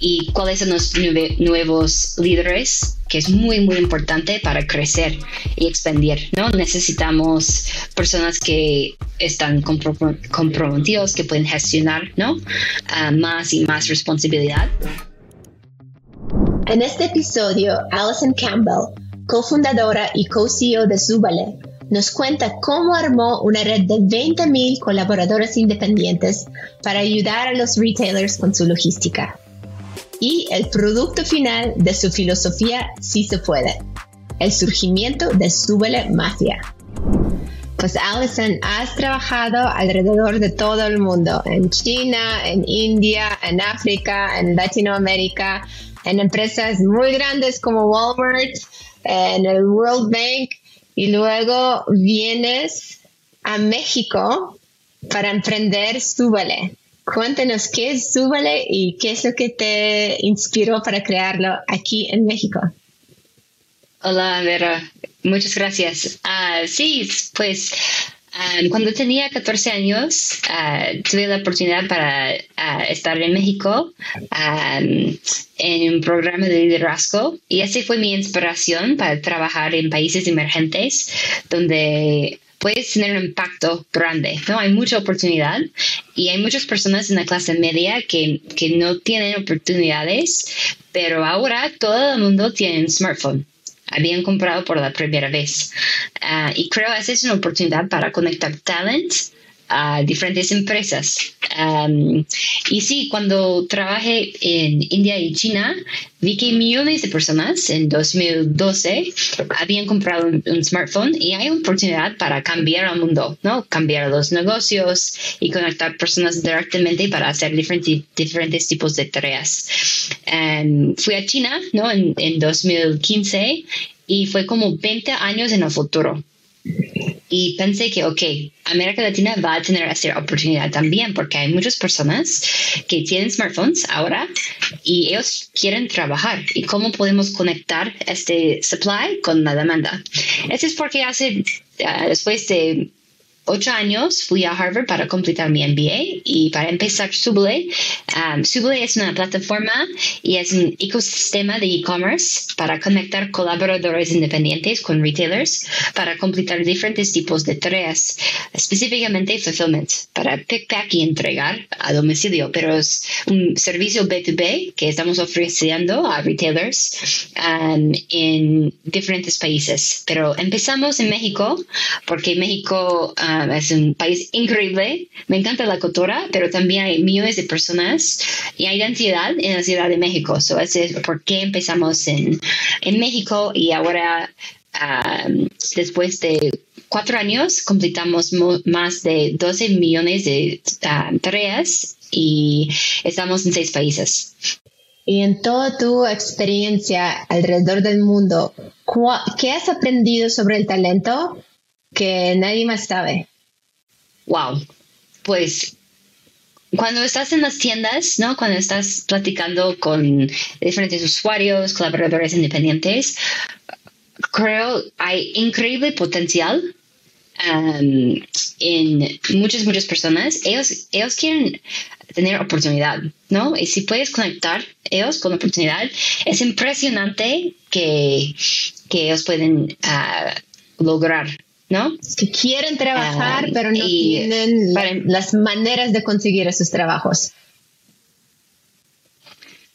y cuáles son los nuevos líderes que es muy, muy importante para crecer y expandir, ¿no? Necesitamos personas que están comprometidos, que pueden gestionar, ¿no? Ah, más y más responsabilidad. En este episodio, Alison Campbell, cofundadora y co-CEO de Zubale, nos cuenta cómo armó una red de 20.000 colaboradores independientes para ayudar a los retailers con su logística y el producto final de su filosofía sí se puede, el surgimiento de Súbele Mafia. Pues Alison, has trabajado alrededor de todo el mundo, en China, en India, en África, en Latinoamérica, en empresas muy grandes como Walmart, en el World Bank, y luego vienes a México para emprender Súbele. Cuéntanos qué es Súbale y qué es lo que te inspiró para crearlo aquí en México. Hola, Vera. Muchas gracias. Uh, sí, pues um, cuando tenía 14 años uh, tuve la oportunidad para estar en México en un programa de liderazgo y esa fue mi inspiración para trabajar en países emergentes donde puedes tener un impacto grande, ¿no? Hay mucha oportunidad y hay muchas personas en la clase media que, que no tienen oportunidades, pero ahora todo el mundo tiene un smartphone habían comprado por la primera vez. Ah, y creo que esa es una oportunidad para conectar talent a diferentes empresas. y sí, cuando trabajé en India y China, vi que millones de personas en 2012 habían comprado un, smartphone y hay oportunidad para cambiar el mundo, ¿no? Cambiar los negocios y conectar personas directamente para hacer diferentes, diferentes tipos de tareas. fui a China, ¿no? En, en 2015 y fue como 20 años en el futuro y pensé que, ok, América Latina va a tener esta oportunidad también porque hay muchas personas que tienen smartphones ahora y ellos quieren trabajar. ¿Y cómo podemos conectar este supply con la demanda? Eso es porque hace, uh, después de ocho años fui a Harvard para completar mi MBA y para empezar Subway. Um, Subway es una plataforma y es un ecosistema de e-commerce para conectar colaboradores independientes con retailers para completar diferentes tipos de tareas, específicamente fulfillment, para pick, pack y entregar a domicilio, pero es un servicio B2B que estamos ofreciendo a retailers um, en diferentes países. Pero empezamos en México porque México um, es un país increíble, me encanta la cultura, pero también hay millones de personas y hay identidad en la Ciudad de México. eso es por qué empezamos en, en México y ahora, después de cuatro años, completamos más de 12 millones de tareas y estamos en seis países. Y en toda tu experiencia alrededor del mundo, ¿qué has aprendido sobre el talento que nadie más sabe? Wow, pues cuando estás en las tiendas, ¿no? Cuando estás platicando con diferentes usuarios, colaboradores independientes, creo hay increíble potencial um, en muchas, muchas personas. Ellos, ellos quieren tener oportunidad, ¿no? Y si puedes conectar ellos con oportunidad, es impresionante que, que ellos pueden uh, lograr ¿no? Que quieren trabajar, pero no tienen las maneras de conseguir esos trabajos.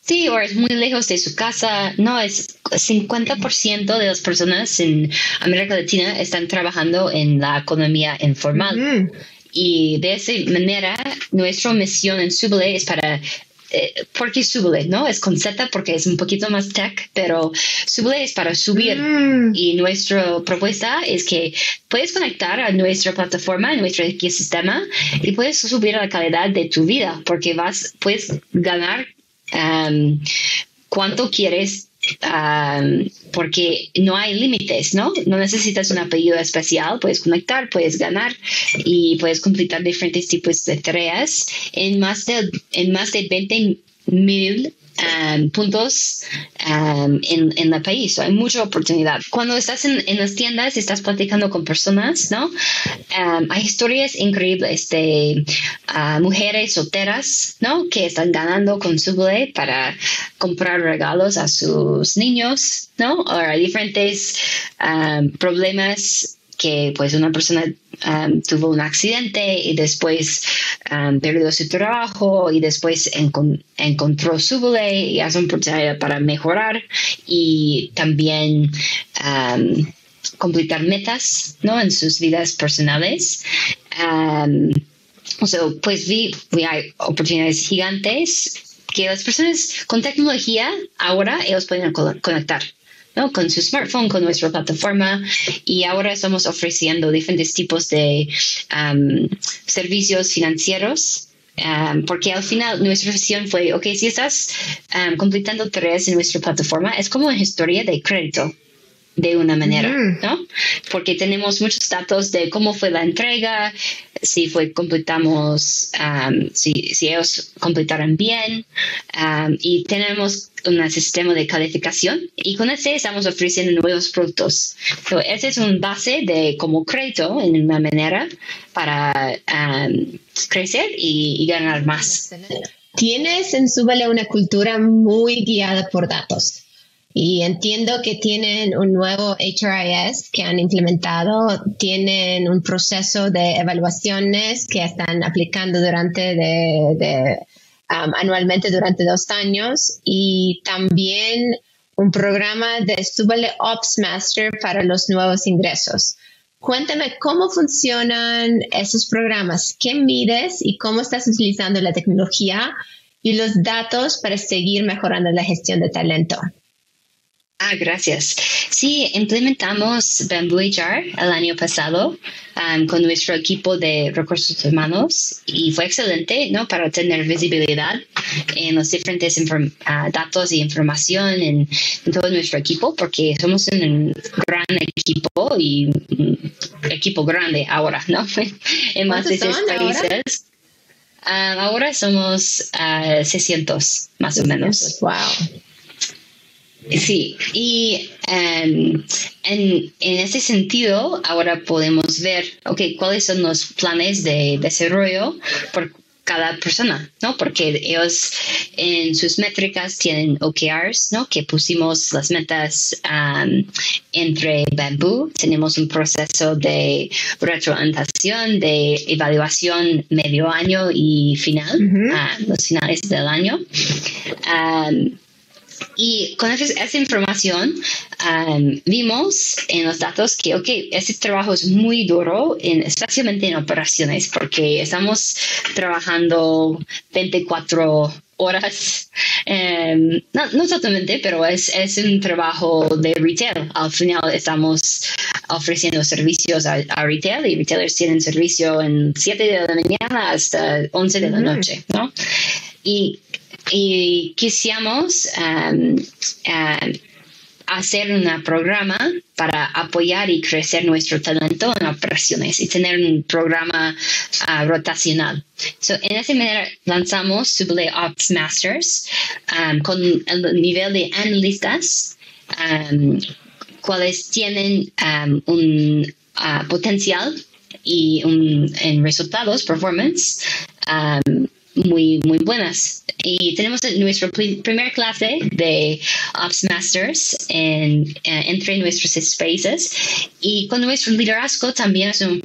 Sí, o es muy lejos de su casa. No, es 50% de las personas en América Latina están trabajando en la economía informal. Y de esa manera, nuestra misión en Suble es para eh, porque Subule, ¿no? Es con Z porque es un poquito más tech, pero Subule es para subir. Mm. Y nuestra propuesta es que puedes conectar a nuestra plataforma, a nuestro ecosistema, y puedes subir la calidad de tu vida porque vas, puedes ganar um, cuánto quieres porque no hay límites, ¿no? No necesitas un apellido especial, puedes conectar, puedes ganar y puedes completar diferentes tipos de tareas en más de, en más de 20 mil um, puntos um, en, en el país. hay mucha oportunidad. Cuando estás en, en, las tiendas, estás platicando con personas, ¿no? Um, hay historias increíbles de uh, mujeres solteras, ¿no? Que están ganando con su para comprar regalos a sus niños, ¿no? O hay diferentes problemas que pues una persona um, tuvo un accidente y después um, perdió su trabajo y después encontró su ley y hace un proceso para mejorar y también um, completar metas ¿no? en sus vidas personales. o sea, pues vi, vi hay oportunidades gigantes que las personas con tecnología ahora ellos pueden conectar con su smartphone, con nuestra plataforma y ahora estamos ofreciendo diferentes tipos de um, servicios financieros. Um, porque al final nuestra visión fue, ok, si estás um, completando tareas en nuestra plataforma, es como una historia de crédito de una manera, mm. ¿no? Porque tenemos muchos datos de cómo fue la entrega, si fue completamos, um, si, ellos completaron bien, um, y tenemos un sistema de calificación y con ese estamos ofreciendo nuevos productos. So, ese es un base de como crédito en una manera para crecer y, ganar más. Tienes en Súbale una cultura muy guiada por datos. Y entiendo que tienen un nuevo HRIS que han implementado, tienen un proceso de evaluaciones que están aplicando durante um, anualmente durante dos años y también un programa de Subale Ops Master para los nuevos ingresos. Cuéntame cómo funcionan esos programas, qué mides y cómo estás utilizando la tecnología y los datos para seguir mejorando la gestión de talento. Ah, gracias. Sí, implementamos Bamboo HR el año pasado um, con nuestro equipo de recursos humanos y fue excelente, ¿no? Para tener visibilidad en los diferentes uh, datos y información en, todo nuestro equipo, porque somos un gran equipo y un equipo grande ahora, ¿no? en más de seis países. Ahora? Um, ahora somos uh, 600, más o menos. Wow. Sí, y em, en, en, ese sentido ahora podemos ver, ok, cuáles son los planes de desarrollo por cada persona, ¿no? Porque ellos en sus métricas tienen OKRs, ¿no? Que pusimos las metas um, entre Bamboo. Tenemos un proceso de retroalimentación, de evaluación medio año y final, los finales del año. Um, y con esa, información um, vimos en los datos que, ok, ese trabajo es muy duro, en, especialmente en operaciones, porque estamos trabajando 24 horas, um, no, no totalmente, pero es, es un trabajo de retail. Al final estamos ofreciendo servicios a, retail y retailers tienen servicio en 7 de la mañana hasta 11 de la noche, ¿no? Y y quisimos um, um, hacer un programa para apoyar y crecer nuestro talento en operaciones y tener un programa uh, rotacional. So, en esa manera lanzamos Subway Ops Masters um, con el nivel de analistas, cuales tienen un uh, potencial y un, en resultados, performance, muy, muy buenas. Y tenemos nuestra primera clase de Ops Masters en, eh, entre nuestros spaces. Y con nuestro liderazgo también es una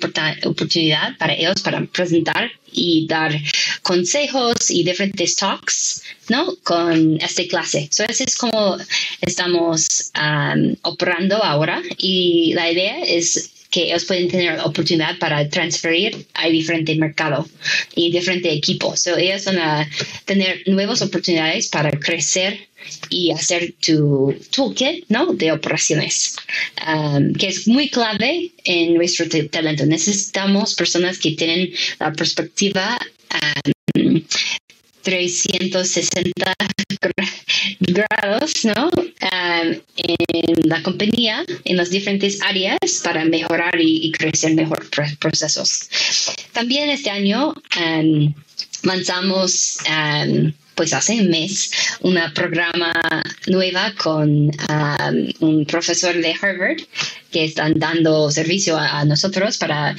oportunidad para ellos para presentar y dar consejos y diferentes talks, ¿no? Con esta clase. So, así es como estamos um, operando ahora. Y la idea es que ellos pueden tener oportunidad para transferir a diferente mercado y diferente equipo. So, ellos van a tener nuevas oportunidades para crecer y hacer tu toolkit ¿no? de operaciones, um, que es muy clave en nuestro talento. Necesitamos personas que tienen la perspectiva um, 360 grados ¿no? Um, en la compañía, en las diferentes áreas para mejorar y, crecer mejor procesos. También este año um, lanzamos um, pues hace un mes, una programa nueva con un profesor de Harvard que están dando servicio a, nosotros para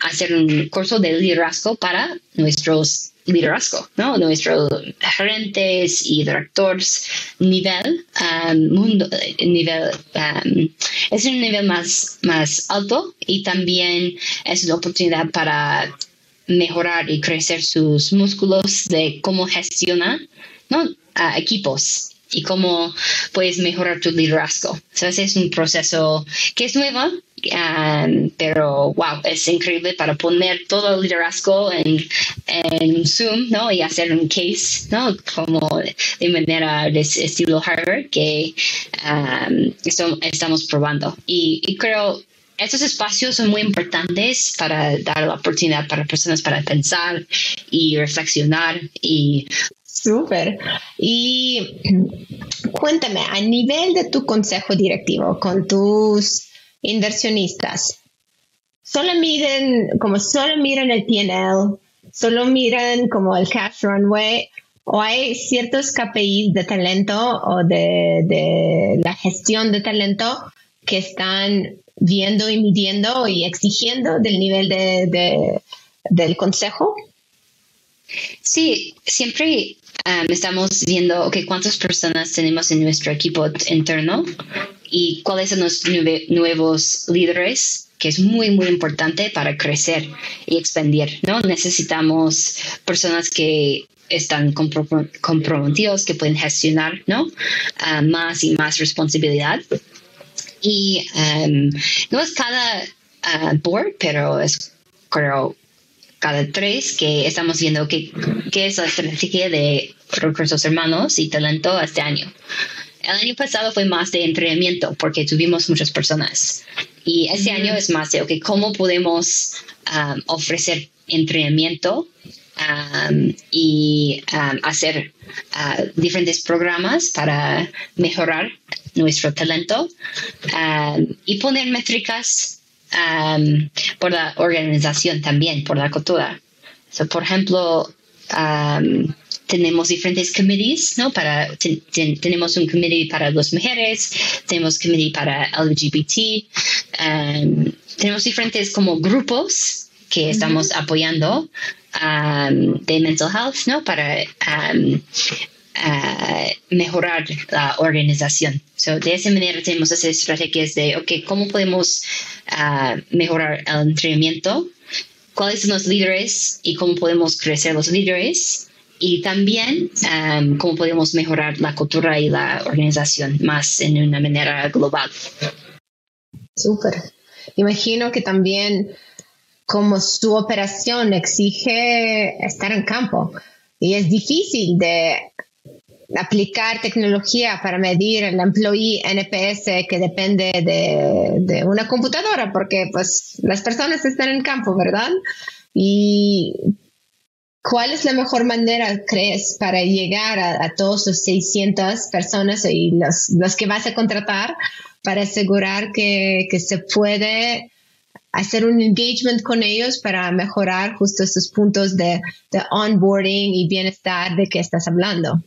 hacer un curso de liderazgo para nuestros liderazgo, ¿no? Nuestros gerentes y directores nivel um, mundo, nivel es un nivel más, más alto y también es una oportunidad para mejorar y crecer sus músculos de cómo gestionar ¿no? equipos y cómo puedes mejorar tu liderazgo. es un proceso que es nuevo, pero wow, es increíble para poner todo el liderazgo en, en Zoom ¿no? y hacer un case, ¿no? como de manera de estilo Harvard que um, estamos probando. Y, y creo estos espacios son muy importantes para dar la oportunidad para personas para pensar y reflexionar y Súper. Y cuéntame, a nivel de tu consejo directivo con tus inversionistas, solo miren, como solo miran el PNL, solo miran como el cash runway, o hay ciertos KPIs de talento o de, de la gestión de talento que están viendo y midiendo y exigiendo del nivel de, del consejo? Sí, siempre estamos viendo okay, cuántas personas tenemos en nuestro equipo interno y cuáles son los nuevos líderes, que es muy, muy importante para crecer y expandir, ¿no? Necesitamos personas que están comprometidos, que pueden gestionar, ¿no? Uh, más y más responsabilidad y um, no es cada uh, board, pero es creo cada tres que estamos viendo qué, qué es la estrategia de recursos hermanos y talento este año. El año pasado fue más de entrenamiento porque tuvimos muchas personas. Y este año es más de, okay, ¿cómo podemos um, ofrecer entrenamiento um, y um, hacer uh, diferentes programas para mejorar nuestro talento um, y poner métricas um, por la organización también, por la cultura. por ejemplo, um, tenemos diferentes committees, ¿no? Para, tenemos un committee para las mujeres, tenemos committee para LGBT, tenemos diferentes como grupos que estamos apoyando de mental health, ¿no? Para mejorar la organización. de esa manera tenemos esas estrategias de, ok, ¿cómo podemos ah, mejorar el entrenamiento? ¿Cuáles son los líderes y cómo podemos crecer los líderes? Y también cómo podemos mejorar la cultura y la organización más en una manera global. Súper. Imagino que también como su operación exige estar en campo y es difícil de aplicar tecnología para medir el employee NPS que depende de, una computadora, porque pues las personas están en campo, ¿verdad? Y ¿cuál es la mejor manera, crees, para llegar a, todos los 600 personas y los, los, que vas a contratar para asegurar que, que se puede hacer un engagement con ellos para mejorar justo esos puntos de, de onboarding y bienestar de que estás hablando?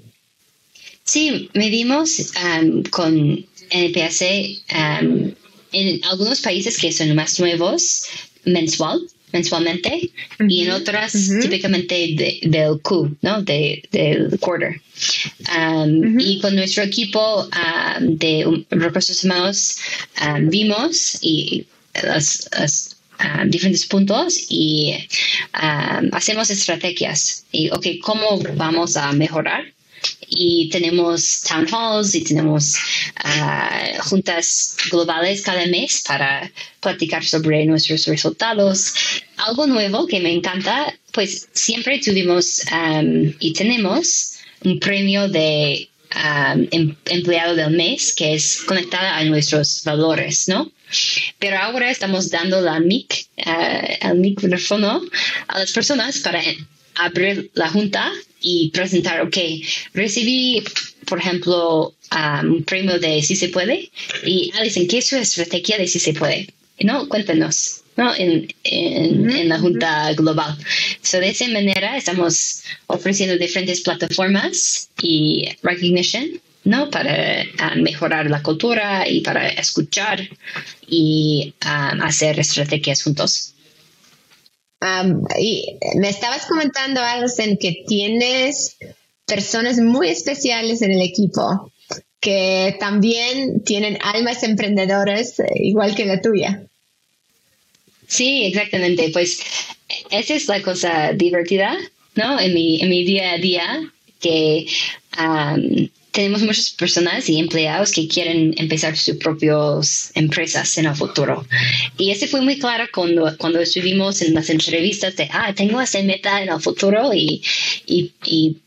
Sí, medimos um, con NPS um, en algunos países que son más nuevos mensual, mensualmente y en otras típicamente del Q, ¿no? De, del quarter. Um, y con nuestro equipo de recursos humanos vimos y los, diferentes puntos y hacemos estrategias y ok, ¿cómo vamos a mejorar? Y tenemos town halls y tenemos ah, juntas globales cada mes para platicar sobre nuestros resultados. Algo nuevo que me encanta, pues siempre tuvimos y tenemos un premio de em, empleado del mes que es conectada a nuestros valores, ¿no? Pero ahora estamos dando la mic, uh, el micrófono a las personas para abrir la junta y presentar, ok, recibí, por ejemplo, um, un premio de Si se puede y Alison, ¿qué es su estrategia de Si se puede? ¿no? Cuéntanos. ¿no? En, en, la Junta Global. So, de esa manera estamos ofreciendo diferentes plataformas y recognition ¿no? Para ah, mejorar la cultura y para escuchar y ah, hacer estrategias juntos. Y me estabas comentando, Alison, que tienes personas muy especiales en el equipo que también tienen almas emprendedoras eh, igual que la tuya. Sí, exactamente. Pues esa es la cosa divertida, ¿no? En mi, en mi día a día, que tenemos muchas personas y empleados que quieren empezar sus propias empresas en el futuro. Y ese fue muy claro cuando, cuando estuvimos en las entrevistas de, ah, tengo esa meta en el futuro y, y, y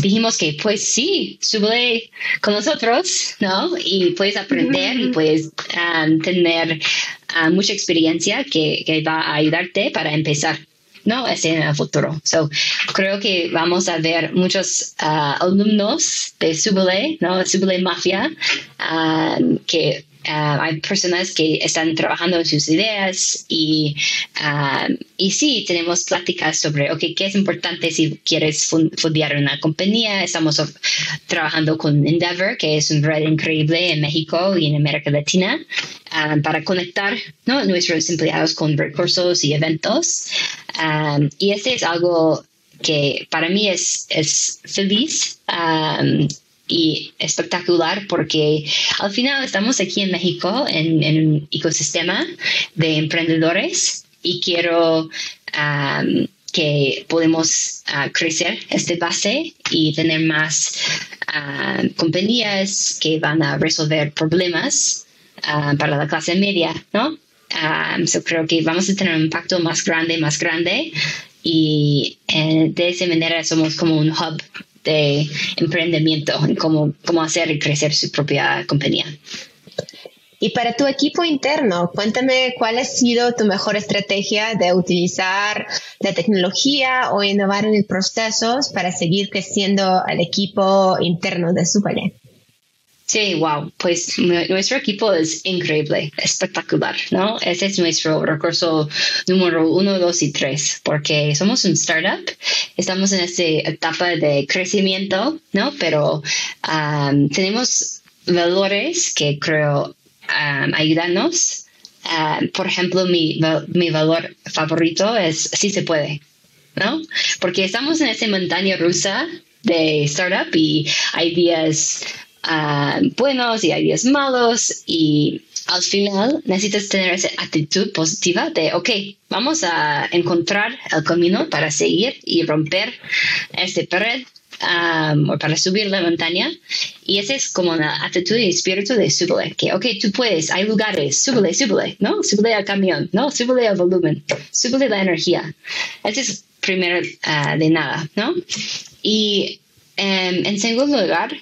dijimos que pues sí, sube con nosotros, ¿no? Y puedes aprender y puedes tener ah, mucha experiencia que, que, va a ayudarte para empezar. ¿No? Ese en el futuro. So, creo que vamos a ver muchos ah, alumnos de Subule, ¿no? Subule Mafia, que Ah, hay personas que están trabajando en sus ideas y, ah, y sí, tenemos pláticas sobre, ok, ¿qué es importante si quieres fundar una compañía? Estamos trabajando con Endeavor, que es un red increíble en México y en América Latina, ah, para conectar ¿no? nuestros empleados con recursos y eventos. y este es algo que para mí es, es feliz y espectacular porque al final estamos aquí en México en, un ecosistema de emprendedores y quiero que podemos uh, crecer esta base y tener más compañías que van a resolver problemas para la clase media, ¿no? yo creo que vamos a tener un impacto más grande, más grande y eh, de esa manera somos como un hub de emprendimiento, cómo, cómo hacer crecer su propia compañía. Y para tu equipo interno, cuéntame cuál ha sido tu mejor estrategia de utilizar la tecnología o innovar en procesos para seguir creciendo al equipo interno de Superlet. Sí, wow, pues nuestro equipo es increíble, espectacular, ¿no? Ese es nuestro recurso número uno, dos y tres, porque somos un startup, estamos en esta etapa de crecimiento, ¿no? Pero tenemos valores que creo um, ayudarnos. por ejemplo, mi, valor favorito es sí se puede, ¿no? Porque estamos en esa montaña rusa de startup y hay días Ah, buenos y hay días malos y al final necesitas tener esa actitud positiva de, ok, vamos a encontrar el camino para seguir y romper este pared o para subir la montaña. Y esa es como la actitud y espíritu de súbele, que, ok, tú puedes, hay lugares, súbele, súbele, ¿no? Súbele al camión, ¿no? Súbele al volumen, súbele la energía. Ese es primero ah, de nada, ¿no? Y em, en segundo lugar,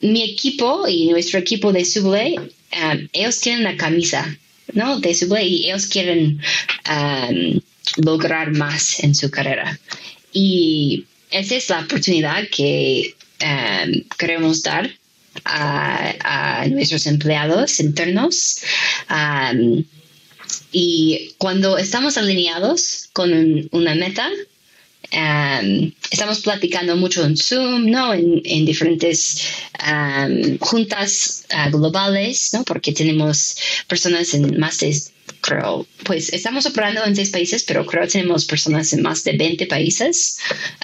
mi equipo y nuestro equipo de Subway, um, ellos tienen la camisa, ¿no? De Subway y ellos quieren um, lograr más en su carrera. Y esa es la oportunidad que um, queremos dar a, a, nuestros empleados internos. y cuando estamos alineados con una meta, Um, estamos platicando mucho en Zoom, ¿no? En, diferentes um, juntas uh, globales, ¿no? Porque tenemos personas en más de, creo, pues estamos operando en seis países, pero creo que tenemos personas en más de 20 países.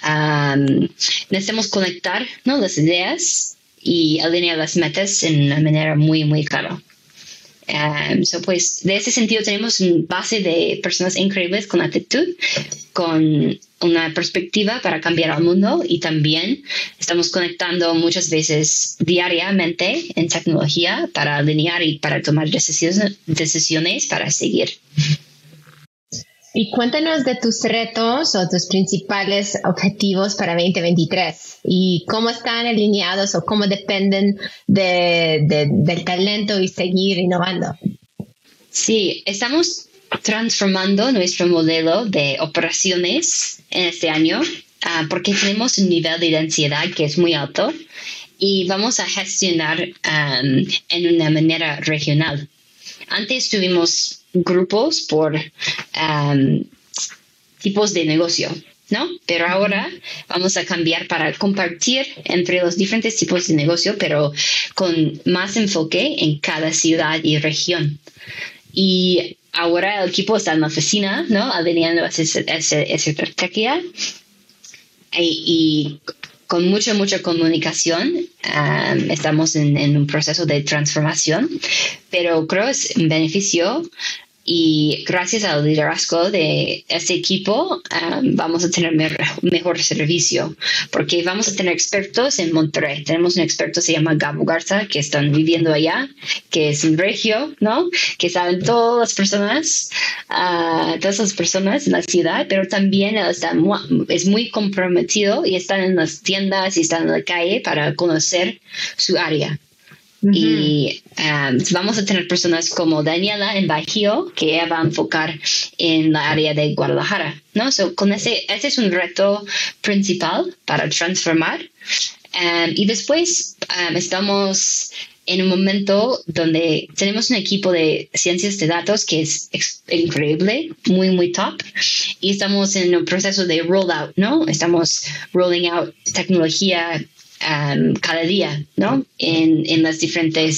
Um, necesitamos conectar, ¿no? Las ideas y alinear las metas en una manera muy, muy clara. Um, so pues de ese sentido tenemos una base de personas increíbles con actitud, con una perspectiva para cambiar al mundo y también estamos conectando muchas veces diariamente en tecnología para alinear y para tomar decisiones, decisiones para seguir. Y cuéntanos de tus retos o tus principales objetivos para 2023 y cómo están alineados o cómo dependen del talento y seguir innovando. Sí, estamos transformando nuestro modelo de operaciones en este año ah, porque tenemos un nivel de densidad que es muy alto y vamos a gestionar en una manera regional. Antes tuvimos grupos por tipos de negocio, ¿no? Pero ahora vamos a cambiar para compartir entre los diferentes tipos de negocio, pero con más enfoque en cada ciudad y región. Y ahora el equipo está en la oficina, ¿no? Alineando esa, estrategia y, con mucha, mucha comunicación. estamos en, un proceso de transformación, pero creo es un beneficio y gracias al liderazgo de este equipo um, vamos a tener mejor servicio porque vamos a tener expertos en Monterrey. Tenemos un experto, se llama Gabo Garza, que están viviendo allá, que es un regio, ¿no? Que saben todas las personas, uh, todas las personas en la ciudad, pero también está es muy comprometido y están en las tiendas y están en la calle para conocer su área. Y um, vamos a tener personas como Daniela en Bajío, que ella va a enfocar en la área de Guadalajara, ¿no? So, con ese, es un reto principal para transformar. Um, y después um, estamos en un momento donde tenemos un equipo de ciencias de datos que es increíble, muy, muy top, y estamos en un proceso de rollout, ¿no? Estamos rolling out tecnología Um, cada día, ¿no? En, en, las diferentes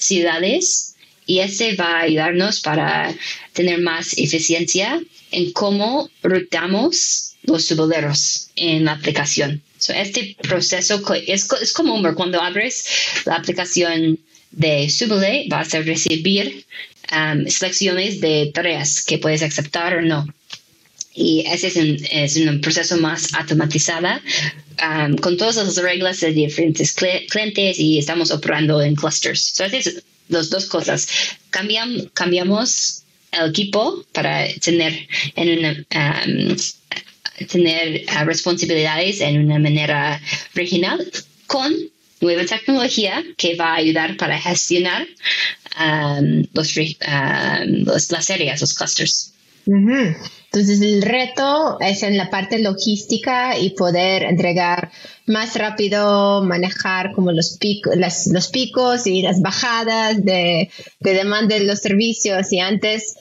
ciudades y este va a ayudarnos para tener más eficiencia en cómo rutamos los suboleros en la aplicación. este proceso es, es como cuando abres la aplicación de Subole, vas a recibir um, selecciones de tareas que puedes aceptar o no y ese es un, es un proceso más automatizado um, con todas las reglas de diferentes clientes y estamos operando en clusters. Entonces, las dos cosas. Cambiam, cambiamos el equipo para tener, en una, um, tener uh, responsabilidades en una manera regional con nueva tecnología que va a ayudar para gestionar um, los, las áreas, los clusters. Entonces el reto es en la parte logística y poder entregar más rápido, manejar como los, picos, los picos y las bajadas de, de demanda de los servicios y antes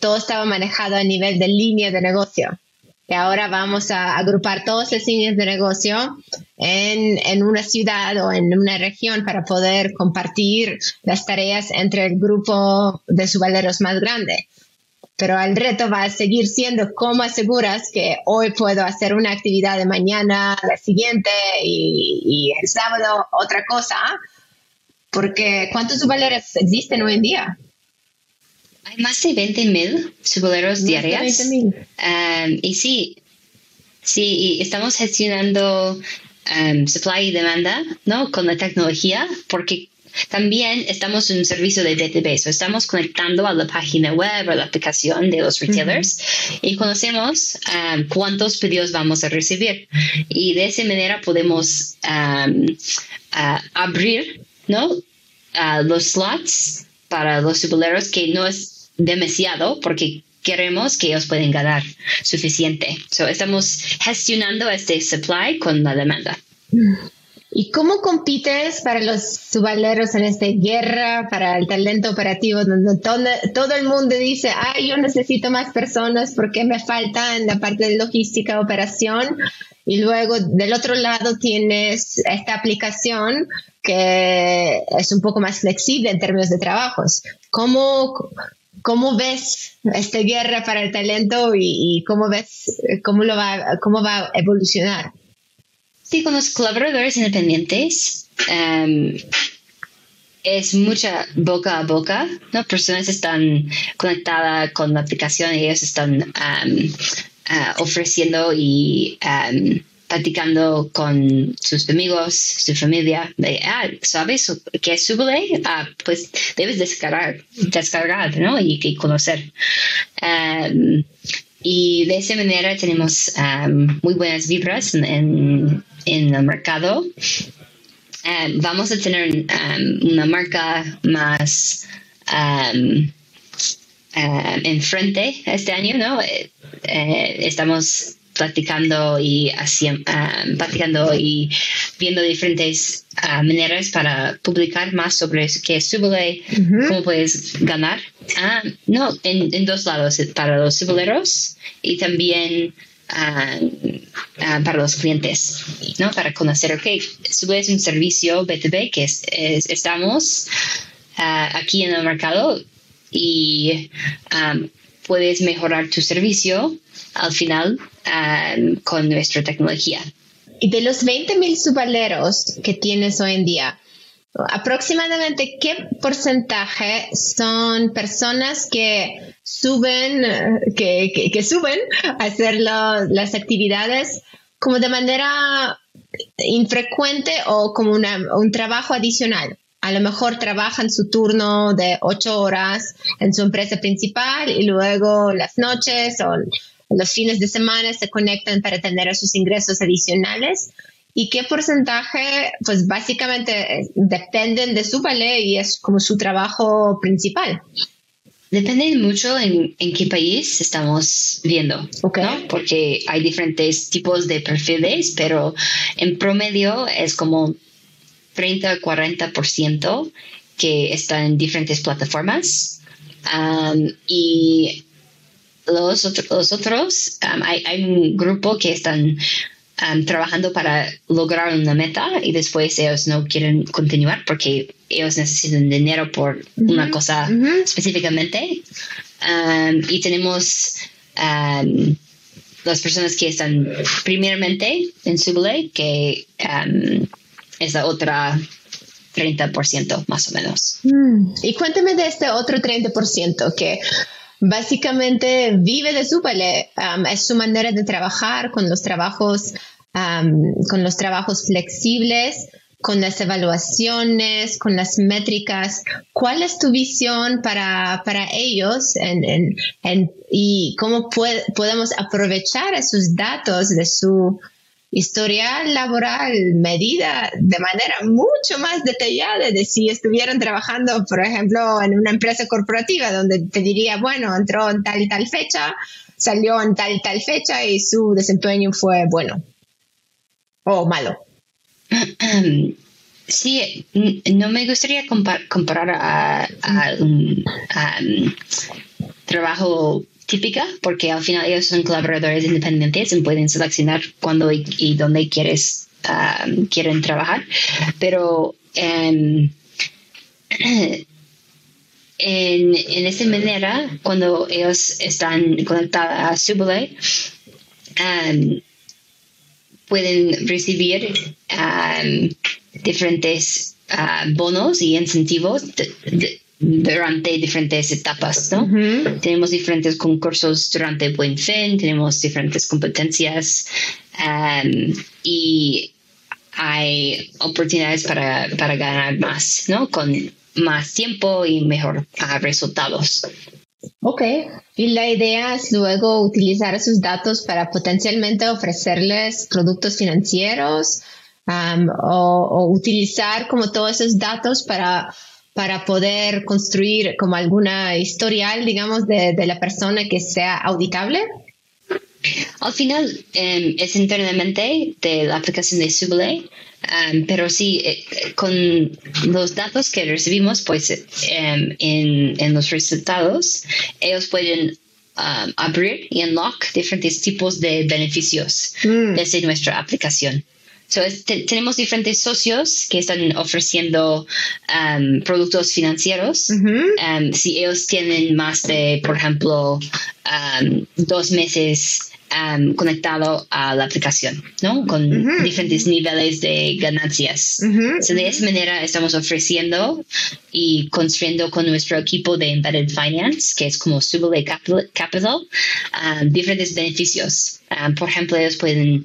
todo estaba manejado a nivel de línea de negocio. Y ahora vamos a agrupar todas las líneas de negocio en, en, una ciudad o en una región para poder compartir las tareas entre el grupo de subaleros más grande pero el reto va a seguir siendo cómo aseguras que hoy puedo hacer una actividad de mañana, la siguiente y, el sábado otra cosa, porque ¿cuántos subaleros existen hoy en día? Hay más de 20 mil subaleros diarios. Um, y sí, sí, estamos gestionando um, supply y demanda, ¿no? Con la tecnología, porque también estamos en un servicio de database, estamos conectando a la página web, a la aplicación de los retailers y conocemos um, cuántos pedidos vamos a recibir. Y de esa manera podemos um, uh, abrir ¿no? Uh, los slots para los subaleros que no es demasiado porque queremos que ellos puedan ganar suficiente. So, estamos gestionando este supply con la demanda. ¿Y cómo compites para los subaleros en esta guerra, para el talento operativo, donde todo, el mundo dice, ay, yo necesito más personas porque me falta en la parte de logística, operación? Y luego del otro lado tienes esta aplicación que es un poco más flexible en términos de trabajos. ¿Cómo, cómo ves esta guerra para el talento y, cómo ves cómo, lo va, cómo va a evolucionar? Sí, con los colaboradores independientes em, es mucha boca a boca, ¿no? Personas están conectadas con la aplicación y ellos están em, ah, ofreciendo y um, platicando con sus amigos, su familia, de, ah, ¿sabes qué es Subway? Ah, pues debes descargar, descargar, ¿no? Y, conocer. y de esa manera tenemos muy buenas vibras en el mercado. Um, vamos a tener um, una marca más um, enfrente este año, ¿no? Eh, eh, estamos platicando y haciendo, platicando y viendo diferentes ah, maneras para publicar más sobre qué es Subole, cómo puedes ganar. Ah, no, en, dos lados, para los suboleros y también para los clientes, ¿no? Para conocer, ok, Subole es un servicio B2B que estamos aquí en el mercado y puedes mejorar tu servicio al final con nuestra tecnología. Y de los 20.000 subaleros que tienes hoy en día, aproximadamente qué porcentaje son personas que suben, que, que, suben a hacer las actividades como de manera infrecuente o como un trabajo adicional. A lo mejor trabajan su turno de ocho horas en su empresa principal y luego las noches o los fines de semana se conectan para tener sus ingresos adicionales y qué porcentaje, pues básicamente dependen de su ballet y es como su trabajo principal. Depende mucho en, qué país estamos viendo, porque hay diferentes tipos de perfiles, pero en promedio es como 30-40% que están en diferentes plataformas. Um, y los, los otros, um, hay, un grupo que están um, trabajando para lograr una meta y después ellos no quieren continuar porque ellos necesitan dinero por una cosa específicamente. Um, y tenemos las personas que están primeramente en Subway, que es la otra 30% más o menos. Mm. Y cuéntame de este otro 30% que básicamente vive de su ballet. Um, es su manera de trabajar con los trabajos, um, con los trabajos flexibles, con las evaluaciones, con las métricas. ¿Cuál es tu visión para, para ellos y cómo podemos aprovechar esos datos de su historial laboral medida de manera mucho más detallada de si estuvieran trabajando, por ejemplo, en una empresa corporativa donde te diría, bueno, entró en tal y tal fecha, salió en tal y tal fecha y su desempeño fue bueno o malo. Sí, no me gustaría comparar a, un trabajo típica porque al final ellos son colaboradores independientes y pueden seleccionar cuándo y, dónde quieres, um, quieren trabajar. Pero um, en, en esta manera, cuando ellos están conectados a Subway, um, pueden recibir diferentes uh, bonos y incentivos durante diferentes etapas, ¿no? Tenemos diferentes concursos durante Buen Fin, tenemos diferentes competencias um, y hay oportunidades para, para, ganar más, ¿no? Con más tiempo y mejor uh, resultados. Ok, y la idea es luego utilizar esos datos para potencialmente ofrecerles productos financieros um, o, o utilizar como todos esos datos para para poder construir como alguna historial, digamos, de, la persona que sea auditable? Al final em, es internamente de la aplicación de Subway, em, pero sí, eh, con los datos que recibimos, pues em, en, los resultados, ellos pueden abrir y unlock diferentes tipos de beneficios mm. desde nuestra aplicación tenemos diferentes socios que están ofreciendo um, productos financieros. Um, si ellos tienen más de, por ejemplo, um, dos meses um, conectado a la aplicación, ¿no? Con diferentes niveles de ganancias. de esa manera estamos ofreciendo y construyendo con nuestro equipo de Embedded Finance, que es como Subway Capital, um, diferentes beneficios. Um, por ejemplo, ellos pueden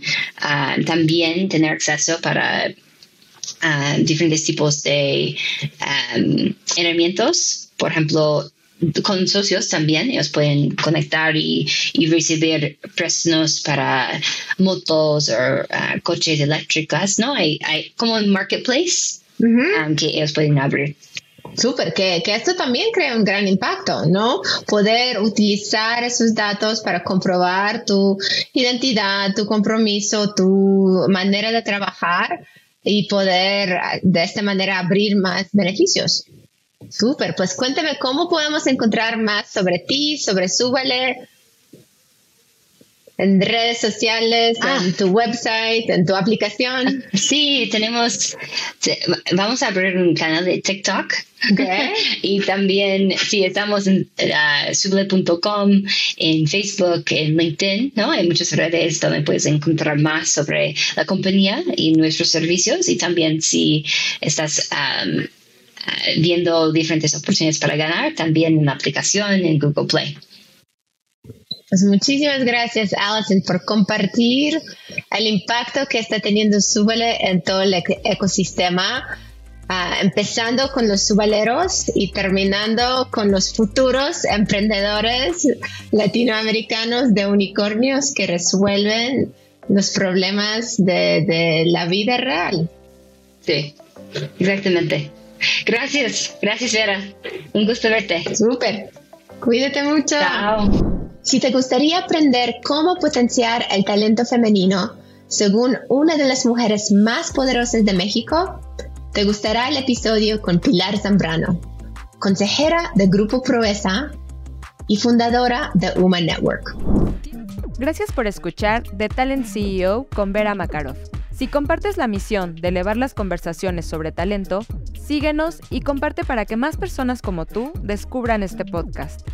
también tener acceso para diferentes tipos de herramientas, por ejemplo, con socios también, ellos pueden conectar y, recibir préstamos para motos o uh, coches eléctricos, ¿no? Hay, hay como un marketplace um, que ellos pueden abrir. Súper, que, que, esto también crea un gran impacto, ¿no? Poder utilizar esos datos para comprobar tu identidad, tu compromiso, tu manera de trabajar y poder de esta manera abrir más beneficios. Súper, pues cuéntame cómo podemos encontrar más sobre ti, sobre Súbale, en redes sociales, en ah. tu website, en tu aplicación. Sí, tenemos, vamos a abrir un canal de TikTok. y también, sí, estamos en uh, suble.com, en Facebook, en LinkedIn, ¿no? Hay muchas redes donde puedes encontrar más sobre la compañía y nuestros servicios. Y también si estás um, viendo diferentes oportunidades para ganar, también en la aplicación en Google Play. Pues muchísimas gracias, Alison, por compartir el impacto que está teniendo Súbale en todo el ecosistema, ah, empezando con los subaleros y terminando con los futuros emprendedores latinoamericanos de unicornios que resuelven los problemas de, de la vida real. Sí, exactamente. Gracias, gracias Vera. Un gusto verte. Súper. Cuídate mucho. Chao. Si te gustaría aprender cómo potenciar el talento femenino según una de las mujeres más poderosas de México, te gustará el episodio con Pilar Zambrano, consejera del Grupo Proesa y fundadora de Human Network. Gracias por escuchar The Talent CEO con Vera Makarov. Si compartes la misión de elevar las conversaciones sobre talento, síguenos y comparte para que más personas como tú descubran este podcast.